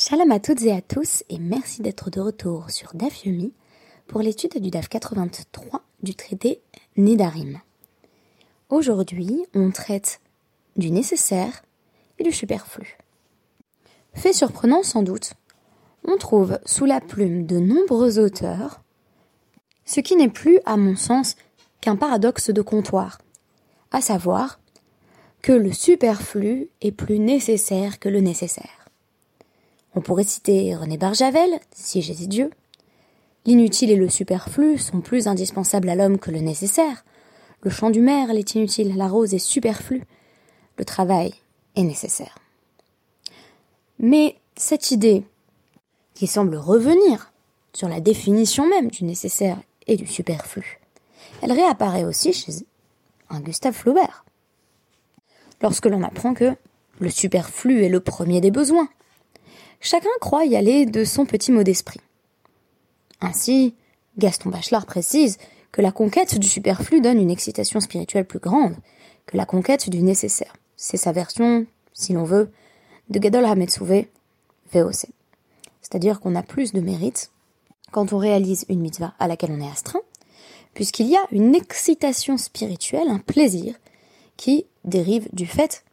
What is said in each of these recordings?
Shalom à toutes et à tous et merci d'être de retour sur DAF Yomi pour l'étude du DAF 83 du traité Nidarim. Aujourd'hui, on traite du nécessaire et du superflu. Fait surprenant sans doute, on trouve sous la plume de nombreux auteurs ce qui n'est plus, à mon sens, qu'un paradoxe de comptoir, à savoir que le superflu est plus nécessaire que le nécessaire. On pourrait citer René Barjavel, si dit Dieu. L'inutile et le superflu sont plus indispensables à l'homme que le nécessaire. Le chant du merle est inutile, la rose est superflue, le travail est nécessaire. Mais cette idée, qui semble revenir sur la définition même du nécessaire et du superflu, elle réapparaît aussi chez un Gustave Flaubert. Lorsque l'on apprend que le superflu est le premier des besoins, chacun croit y aller de son petit mot d'esprit. Ainsi, Gaston Bachelard précise que la conquête du superflu donne une excitation spirituelle plus grande que la conquête du nécessaire. C'est sa version, si l'on veut, de Gadol Hametzouvé, VOC. C'est-à-dire qu'on a plus de mérite quand on réalise une mitzvah à laquelle on est astreint, puisqu'il y a une excitation spirituelle, un plaisir, qui dérive du fait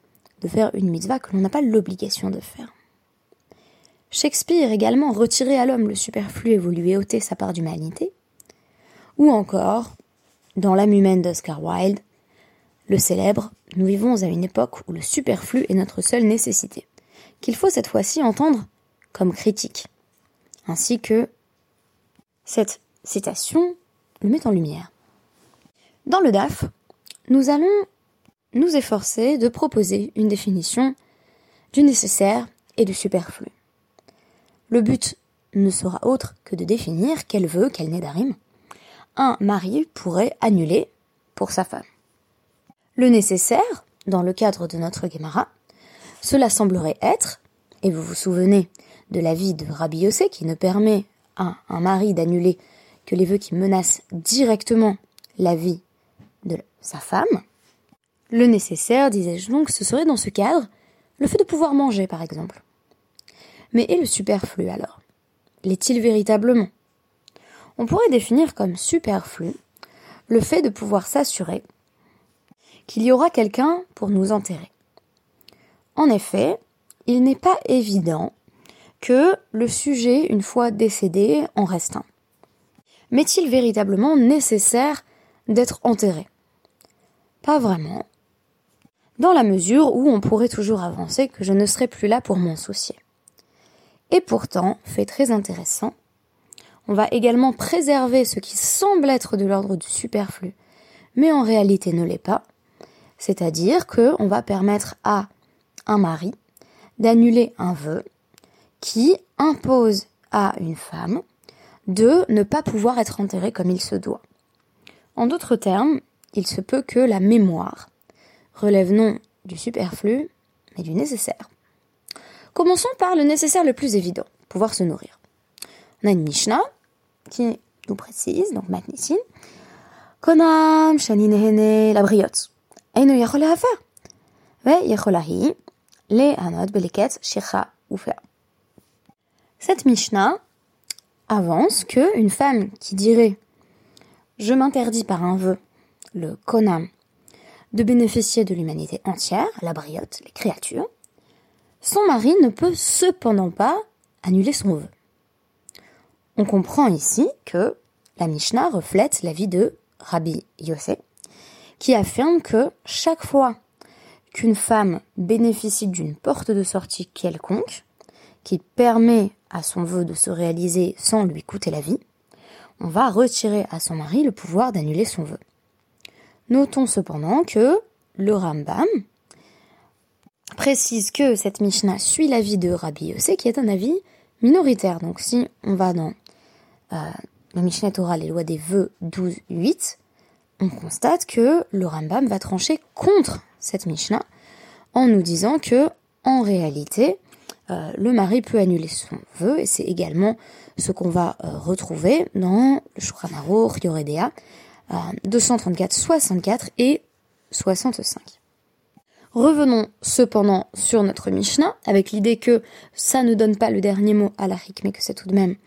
de faire une mitzvah que l'on n'a pas l'obligation de faire. Shakespeare également retirait à l'homme le superflu et voulu ôter sa part d'humanité, ou encore, dans l'âme humaine d'Oscar Wilde, le célèbre Nous vivons à une époque où le superflu est notre seule nécessité, qu'il faut cette fois-ci entendre comme critique, ainsi que cette citation le met en lumière. Dans le DAF, nous allons nous efforcer de proposer une définition du nécessaire et du superflu. Le but ne sera autre que de définir quel vœu, quel nédarim, un mari pourrait annuler pour sa femme. Le nécessaire, dans le cadre de notre Gemara, cela semblerait être, et vous vous souvenez de l'avis de Rabbi Yossé qui ne permet à un mari d'annuler que les vœux qui menacent directement la vie de sa femme, le nécessaire, disais-je donc, ce serait dans ce cadre le fait de pouvoir manger, par exemple. Mais et le superflu alors? L'est-il véritablement? On pourrait définir comme superflu le fait de pouvoir s'assurer qu'il y aura quelqu'un pour nous enterrer. En effet, il n'est pas évident que le sujet, une fois décédé, en reste un. M'est-il véritablement nécessaire d'être enterré? Pas vraiment, dans la mesure où on pourrait toujours avancer que je ne serai plus là pour m'en soucier. Et pourtant, fait très intéressant, on va également préserver ce qui semble être de l'ordre du superflu, mais en réalité ne l'est pas, c'est-à-dire qu'on va permettre à un mari d'annuler un vœu qui impose à une femme de ne pas pouvoir être enterrée comme il se doit. En d'autres termes, il se peut que la mémoire relève non du superflu, mais du nécessaire. Commençons par le nécessaire le plus évident, pouvoir se nourrir. On a une Mishnah qui nous précise, donc Matnissin, Konam Shaninehene la briotte. Eino yachola. Ve yacholahi le beleket shicha ufer. Cette Mishnah avance que une femme qui dirait je m'interdis par un vœu le konam de bénéficier de l'humanité entière, la briotte, les créatures, son mari ne peut cependant pas annuler son vœu. On comprend ici que la Mishnah reflète l'avis de Rabbi Yosef, qui affirme que chaque fois qu'une femme bénéficie d'une porte de sortie quelconque, qui permet à son vœu de se réaliser sans lui coûter la vie, on va retirer à son mari le pouvoir d'annuler son vœu. Notons cependant que le Rambam précise que cette Mishnah suit l'avis de Rabbi Yossé, qui est un avis minoritaire. Donc si on va dans euh, la Mishnah Torah, les lois des vœux 12.8, on constate que le Rambam va trancher contre cette Mishnah en nous disant que, en réalité, euh, le mari peut annuler son vœu, et c'est également ce qu'on va euh, retrouver dans le Shulchan Aruch, Yoredea, 234, 64 et 65. Revenons cependant sur notre Mishnah, avec l'idée que ça ne donne pas le dernier mot à la mais que c'est tout de même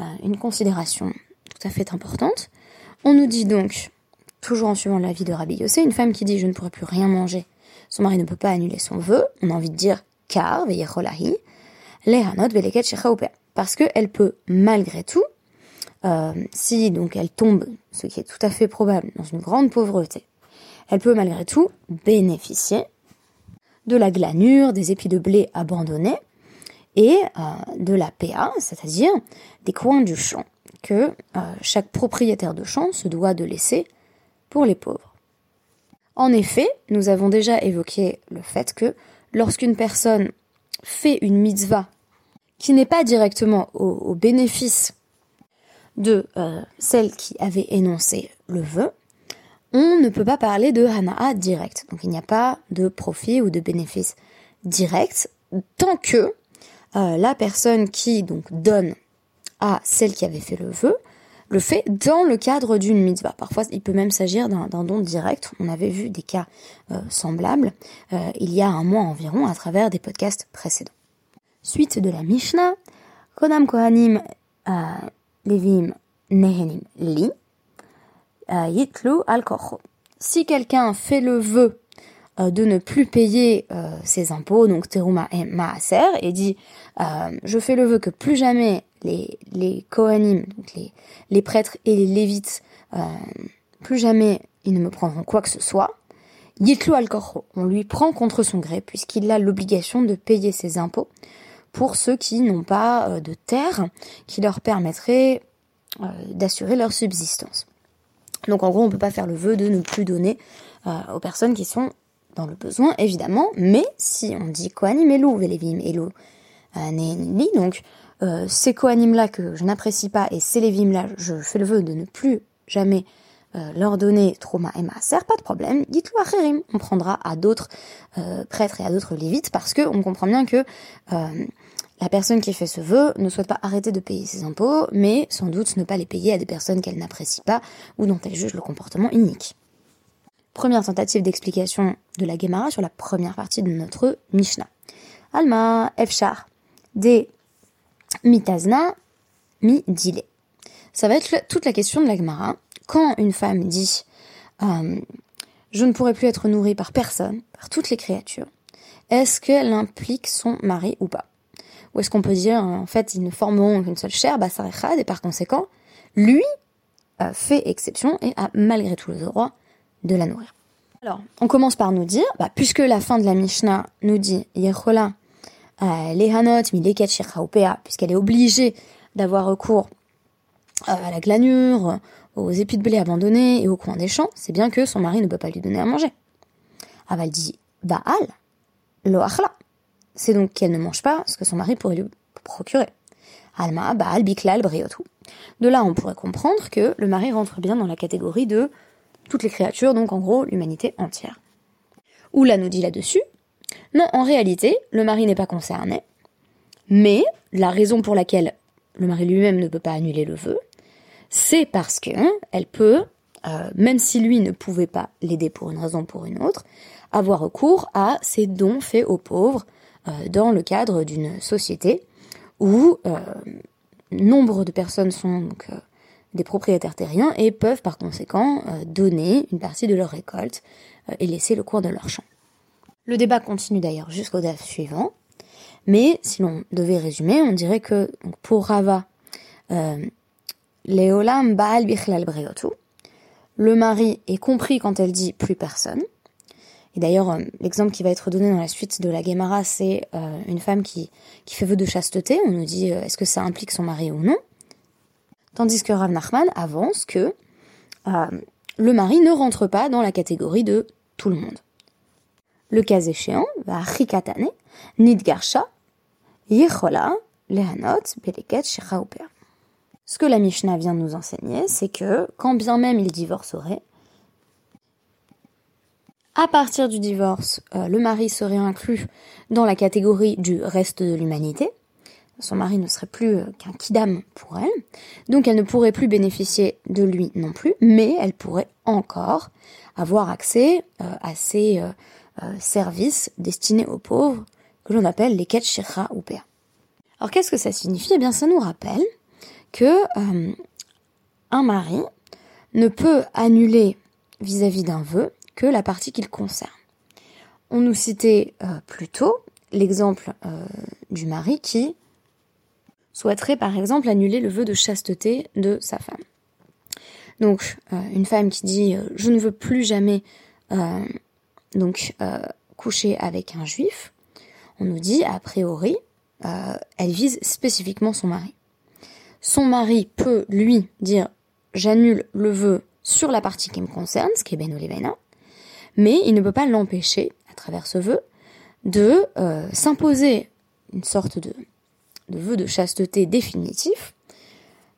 euh, une considération tout à fait importante. On nous dit donc, toujours en suivant l'avis de Rabbi Yossé, une femme qui dit je ne pourrai plus rien manger, son mari ne peut pas annuler son vœu, on a envie de dire car, veyecholahi, lehanot veleket parce qu'elle peut malgré tout, euh, si donc elle tombe, ce qui est tout à fait probable, dans une grande pauvreté, elle peut malgré tout bénéficier de la glanure, des épis de blé abandonnés et euh, de la PA, c'est-à-dire des coins du champ que euh, chaque propriétaire de champ se doit de laisser pour les pauvres. En effet, nous avons déjà évoqué le fait que lorsqu'une personne fait une mitzvah qui n'est pas directement au, bénéfice de euh, celle qui avait énoncé le vœu, on ne peut pas parler de Hana'a direct. Donc il n'y a pas de profit ou de bénéfice direct tant que euh, la personne qui donne à celle qui avait fait le vœu le fait dans le cadre d'une mitzvah. Parfois, il peut même s'agir d'un don direct. On avait vu des cas euh, semblables euh, il y a un mois environ à travers des podcasts précédents. Suite de la Mishnah, Konam Kohanim Levim Nehenim Li, Yitlu al Si quelqu'un fait le vœu euh, de ne plus payer euh, ses impôts, donc teruma et maaser, et dit euh, je fais le vœu que plus jamais les, les Kohanim, les, les prêtres et les lévites, plus jamais ils ne me prendront quoi que ce soit. Yitlu al on lui prend contre son gré puisqu'il a l'obligation de payer ses impôts pour ceux qui n'ont pas de terre qui leur permettrait d'assurer leur subsistance. Donc en gros, on peut pas faire le vœu de ne plus donner euh, aux personnes qui sont dans le besoin, évidemment, mais si on dit Kohanim Elou, Velevim Elou, Neheni, donc euh, ces Kohanim-là que je n'apprécie pas et ces Lévim-là, je fais le vœu de ne plus jamais euh, leur donner Trouma et Maaser, pas de problème, dites-le à Khérim, on prendra à d'autres prêtres et à d'autres Lévites, parce que on comprend bien que la personne qui fait ce vœu ne souhaite pas arrêter de payer ses impôts, mais sans doute ne pas les payer à des personnes qu'elle n'apprécie pas ou dont elle juge le comportement unique. Première tentative d'explication de la Gemara sur la première partie de notre Mishnah. Alma, Efchar, des mitazna, mi dile. Ça va être toute la question de la Gemara. Quand une femme dit euh, je ne pourrai plus être nourrie par personne, par toutes les créatures, est-ce qu'elle implique son mari ou pas? Ou est-ce qu'on peut dire, en fait, ils ne formeront qu'une seule chair, bah, et par conséquent, lui fait exception et a malgré tout le droit de la nourrir. Alors, on commence par nous dire, bah, puisque la fin de la Mishnah nous dit, Yechola, Lehanot, puisqu'elle est obligée d'avoir recours euh, à la glanure, aux épis de blé abandonnés et au coin des champs, c'est bien que son mari ne peut pas lui donner à manger. Aval dit, Baal, Loachla c'est donc qu'elle ne mange pas ce que son mari pourrait lui procurer. Alma, Baal, Biklal, Briotou. De là, on pourrait comprendre que le mari rentre bien dans la catégorie de toutes les créatures, donc en gros l'humanité entière. Oula nous dit là-dessus, non, en réalité, le mari n'est pas concerné, mais la raison pour laquelle le mari lui-même ne peut pas annuler le vœu, c'est parce que elle peut, euh, même si lui ne pouvait pas l'aider pour une raison ou pour une autre, avoir recours à ses dons faits aux pauvres dans le cadre d'une société où euh, nombre de personnes sont donc, euh, des propriétaires terriens et peuvent par conséquent donner une partie de leur récolte et laisser le cours de leur champ. Le débat continue d'ailleurs jusqu'au DAF suivant, mais si l'on devait résumer, on dirait que pour Rava, Leolam Baal Breotu, le mari est compris quand elle dit plus personne, et d'ailleurs, euh, l'exemple qui va être donné dans la suite de la Gemara, c'est euh, une femme qui, qui fait vœu de chasteté. On nous dit euh, est-ce que ça implique son mari ou non? Tandis que Rav Nachman avance que le mari ne rentre pas dans la catégorie de tout le monde. Le cas échéant, va rikatane, nidgarsha, yechola, lehanot, beleket, Ce que la Mishnah vient de nous enseigner, c'est que quand bien même il divorcerait, à partir du divorce, euh, le mari serait inclus dans la catégorie du reste de l'humanité. Son mari ne serait plus euh, qu'un kidam pour elle. Donc elle ne pourrait plus bénéficier de lui non plus, mais elle pourrait encore avoir accès euh, à ses services destinés aux pauvres, que l'on appelle les ketchira ou père. Alors qu'est-ce que ça signifie? Eh bien ça nous rappelle que un mari ne peut annuler vis-à-vis d'un vœu que la partie qu'il concerne. On nous citait euh, plus tôt l'exemple euh, du mari qui souhaiterait par exemple annuler le vœu de chasteté de sa femme. Donc euh, une femme qui dit je ne veux plus jamais coucher avec un juif, on nous dit a priori elle vise spécifiquement son mari. Son mari peut lui dire j'annule le vœu sur la partie qui me concerne, ce qui est Ben mais il ne peut pas l'empêcher, à travers ce vœu, de euh, s'imposer une sorte de, de vœu de chasteté définitif.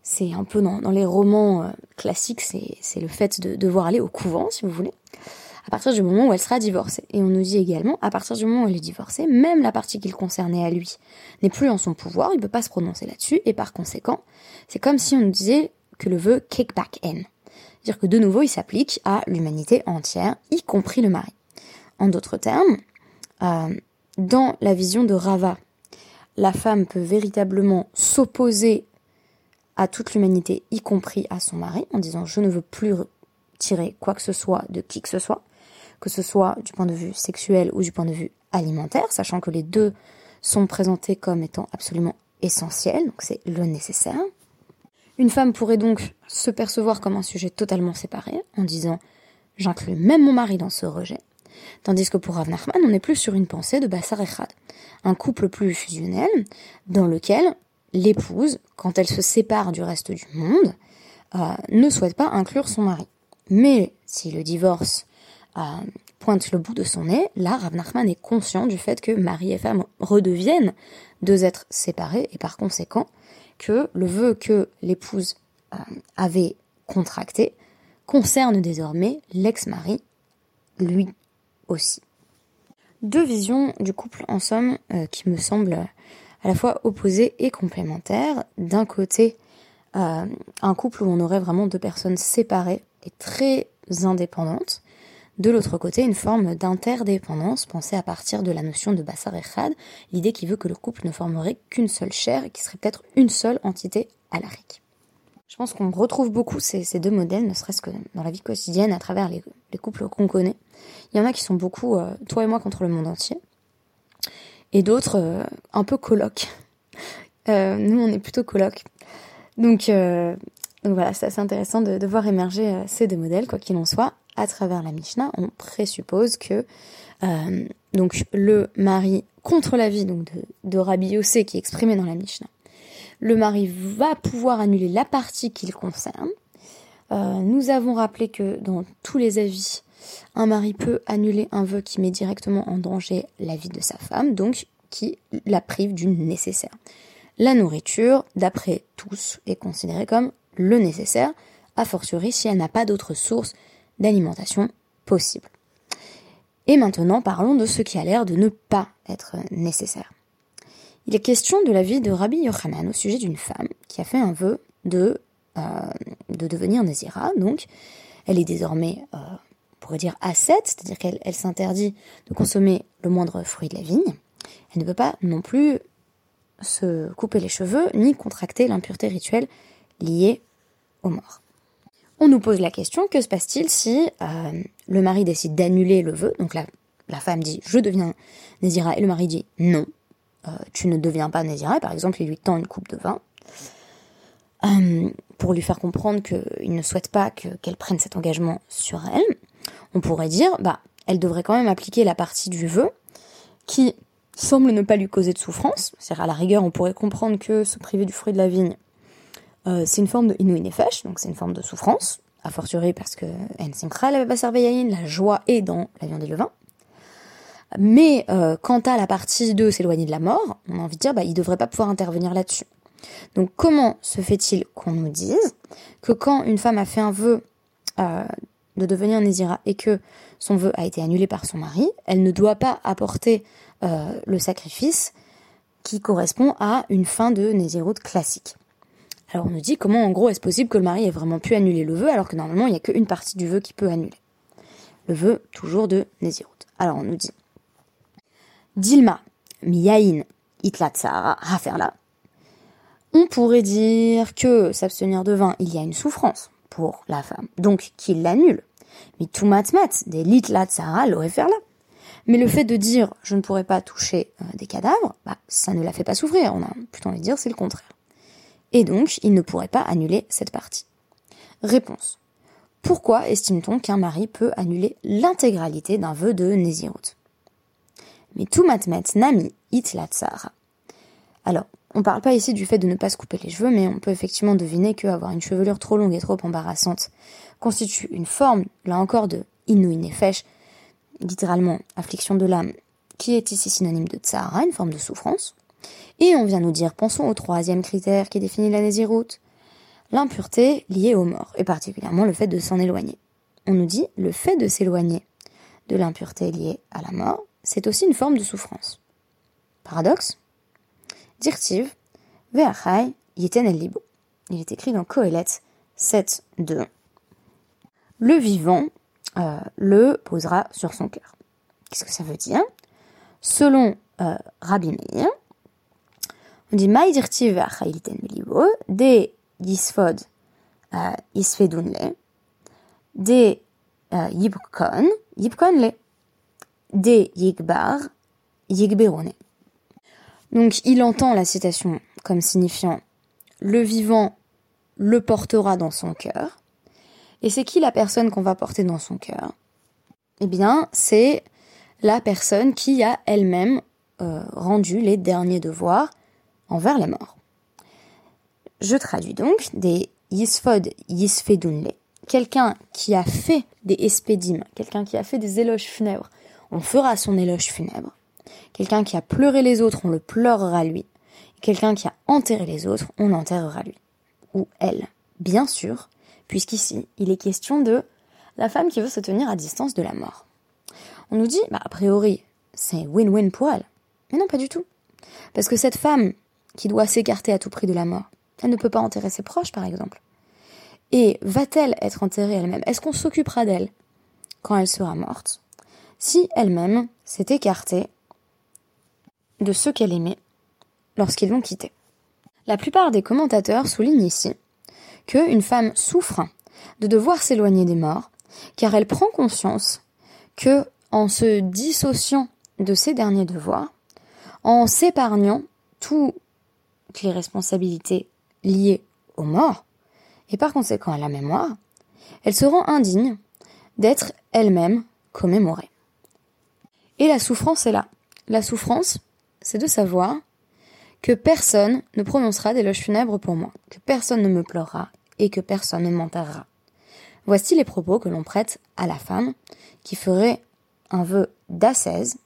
C'est un peu dans, les romans euh, classiques, c'est le fait de devoir aller au couvent, si vous voulez, à partir du moment où elle sera divorcée. Et on nous dit également, à partir du moment où elle est divorcée, même la partie qui le concernait à lui n'est plus en son pouvoir, il ne peut pas se prononcer là-dessus, et par conséquent, c'est comme si on nous disait que le vœu kickback in. C'est-à-dire que de nouveau, il s'applique à l'humanité entière, y compris le mari. En d'autres termes, euh, dans la vision de Rava, la femme peut véritablement s'opposer à toute l'humanité, y compris à son mari, en disant je ne veux plus tirer quoi que ce soit de qui que ce soit, que ce soit du point de vue sexuel ou du point de vue alimentaire, sachant que les deux sont présentés comme étant absolument essentiels, donc c'est le nécessaire. Une femme pourrait donc se percevoir comme un sujet totalement séparé, en disant j'inclus même mon mari dans ce rejet, tandis que pour Rav Nachman, on est plus sur une pensée de Bassar Echad, un couple plus fusionnel, dans lequel l'épouse, quand elle se sépare du reste du monde, euh, ne souhaite pas inclure son mari. Mais si le divorce euh, pointe le bout de son nez, là, Rav Nachman est conscient du fait que mari et femme redeviennent deux êtres séparés, et par conséquent, que le vœu que l'épouse euh, avait contracté concerne désormais l'ex-mari, lui aussi. Deux visions du couple en somme euh, qui me semblent à la fois opposées et complémentaires. D'un côté, euh, un couple où on aurait vraiment deux personnes séparées et très indépendantes, de l'autre côté, une forme d'interdépendance pensée à partir de la notion de Bassar Echad, l'idée qui veut que le couple ne formerait qu'une seule chair et qui serait peut-être une seule entité à. Je pense qu'on retrouve beaucoup ces, deux modèles, ne serait-ce que dans la vie quotidienne, à travers les, couples qu'on connaît. Il y en a qui sont beaucoup euh, toi et moi contre le monde entier, et d'autres euh, un peu colocs. Euh, nous, on est plutôt colocs. Donc, donc voilà, c'est assez intéressant de, de voir émerger ces deux modèles, quoi qu'il en soit à travers la Mishnah, on présuppose que euh, donc le mari contre l'avis donc de, Rabbi Yossé qui est exprimé dans la Mishnah, le mari va pouvoir annuler la partie qu'il concerne. Euh, nous avons rappelé que dans tous les avis, un mari peut annuler un vœu qui met directement en danger la vie de sa femme, donc qui la prive du nécessaire. La nourriture, d'après tous, est considérée comme le nécessaire, a fortiori si elle n'a pas d'autre source d'alimentation possible. Et maintenant, parlons de ce qui a l'air de ne pas être nécessaire. Il est question de la vie de Rabbi Yochanan au sujet d'une femme qui a fait un vœu de, euh, de devenir Nézira. Donc, elle est désormais, euh, on pourrait dire, ascète, c'est-à-dire qu'elle elle, s'interdit de consommer le moindre fruit de la vigne. Elle ne peut pas non plus se couper les cheveux ni contracter l'impureté rituelle liée aux morts on nous pose la question, que se passe-t-il si euh, le mari décide d'annuler le vœu? Donc la, femme dit je deviens Nézira et le mari dit non, euh, tu ne deviens pas Nézira. par exemple, il lui tend une coupe de vin euh, pour lui faire comprendre qu'il ne souhaite pas qu'elle prenne cet engagement sur elle. On pourrait dire bah elle devrait quand même appliquer la partie du vœu qui semble ne pas lui causer de souffrance. C'est-à-dire à la rigueur, on pourrait comprendre que se priver du fruit de la vigne euh, c'est une forme de Nefesh, donc c'est une forme de souffrance, a fortiori parce que En la joie est dans la viande et le vin. Mais euh, quant à la partie de s'éloigner de la mort, on a envie de dire, bah, il ne devrait pas pouvoir intervenir là-dessus. Donc comment se fait-il qu'on nous dise que quand une femme a fait un vœu euh, de devenir Nézira et que son vœu a été annulé par son mari, elle ne doit pas apporter le sacrifice qui correspond à une fin de Néziroute classique? Alors on nous dit comment en gros est-ce possible que le mari ait vraiment pu annuler le vœu alors que normalement il n'y a qu'une partie du vœu qui peut annuler. le vœu toujours de Nézirut. Alors on nous dit Dilma, miyain, itlatsara, raferla. On pourrait dire que s'abstenir de vin, il y a une souffrance pour la femme, donc qu'il l'annule. Mais tout matmat, des litlatsara, là. Mais le fait de dire je ne pourrais pas toucher euh, des cadavres, bah, ça ne la fait pas souffrir. On a plutôt envie de dire c'est le contraire. Et donc, il ne pourrait pas annuler cette partie. Réponse. Pourquoi estime-t-on qu'un mari peut annuler l'intégralité d'un vœu de Nézirut? Mais tout matmet nami itlatsara. Alors, on parle pas ici du fait de ne pas se couper les cheveux, mais on peut effectivement deviner qu'avoir une chevelure trop longue et trop embarrassante constitue une forme, là encore, de inu nefesh, littéralement affliction de l'âme, qui est ici synonyme de tsahara, une forme de souffrance. Et on vient nous dire, pensons au troisième critère qui définit la nésiroute, l'impureté liée aux morts, et particulièrement le fait de s'en éloigner. On nous dit, le fait de s'éloigner de l'impureté liée à la mort, c'est aussi une forme de souffrance. Paradoxe? Dirtiv, Ve'achai, Yeten el Libo. Il est écrit dans Kohelet 7, 2. Le vivant euh, le posera sur son cœur. Qu'est-ce que ça veut dire? Selon euh, Rabbi Meir, on dit Maïdirtiv libo, de yisfod euh, yisfedunle, de euh, yibkon, yibkonle, de yigbar, yigberone. Donc il entend la citation comme signifiant le vivant le portera dans son cœur, et c'est qui la personne qu'on va porter dans son cœur? Eh bien, c'est la personne qui a elle-même euh, rendu les derniers devoirs envers les morts. Je traduis donc des yisfod yisfedunle, quelqu'un qui a fait des espédimes, quelqu'un qui a fait des éloges funèbres, on fera son éloge funèbre. Quelqu'un qui a pleuré les autres, on le pleurera lui. Quelqu'un qui a enterré les autres, on l'enterrera lui. Ou elle. Bien sûr, puisqu'ici, il est question de la femme qui veut se tenir à distance de la mort. On nous dit, bah, a priori, c'est win-win pour elle. Mais non, pas du tout. Parce que cette femme qui doit s'écarter à tout prix de la mort, elle ne peut pas enterrer ses proches, par exemple. Et va-t-elle être enterrée elle-même? Est-ce qu'on s'occupera d'elle quand elle sera morte? Si elle-même s'est écartée de ceux qu'elle aimait lorsqu'ils l'ont quittée. La plupart des commentateurs soulignent ici qu'une femme souffre de devoir s'éloigner des morts, car elle prend conscience que, en se dissociant de ses derniers devoirs, en s'épargnant les responsabilités liées aux morts, et par conséquent à la mémoire, elle se rend indigne d'être elle-même commémorée. Et la souffrance est là. La souffrance, c'est de savoir que personne ne prononcera d'éloge funèbre pour moi, que personne ne me pleurera, et que personne ne m'enterrera. Voici les propos que l'on prête à la femme qui ferait un vœu d'ascèse,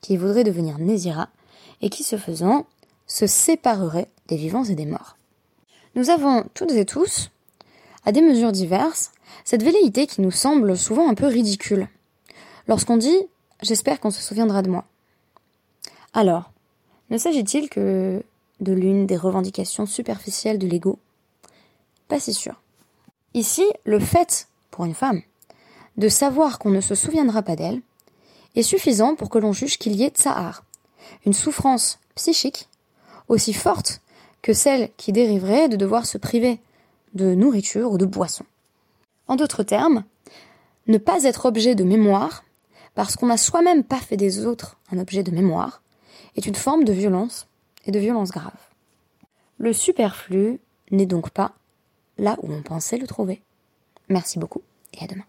qui voudrait devenir Nézira, et qui, ce faisant, se séparerait des vivants et des morts. Nous avons toutes et tous, à des mesures diverses, cette velléité qui nous semble souvent un peu ridicule. Lorsqu'on dit J'espère qu'on se souviendra de moi. Alors, ne s'agit-il que de l'une des revendications superficielles de l'ego? Pas si sûr. Ici, le fait, pour une femme, de savoir qu'on ne se souviendra pas d'elle, est suffisant pour que l'on juge qu'il y ait tsahar, une souffrance psychique aussi forte que celle qui dériverait de devoir se priver de nourriture ou de boisson. En d'autres termes, ne pas être objet de mémoire, parce qu'on n'a soi-même pas fait des autres un objet de mémoire, est une forme de violence et de violence grave. Le superflu n'est donc pas là où on pensait le trouver. Merci beaucoup et à demain.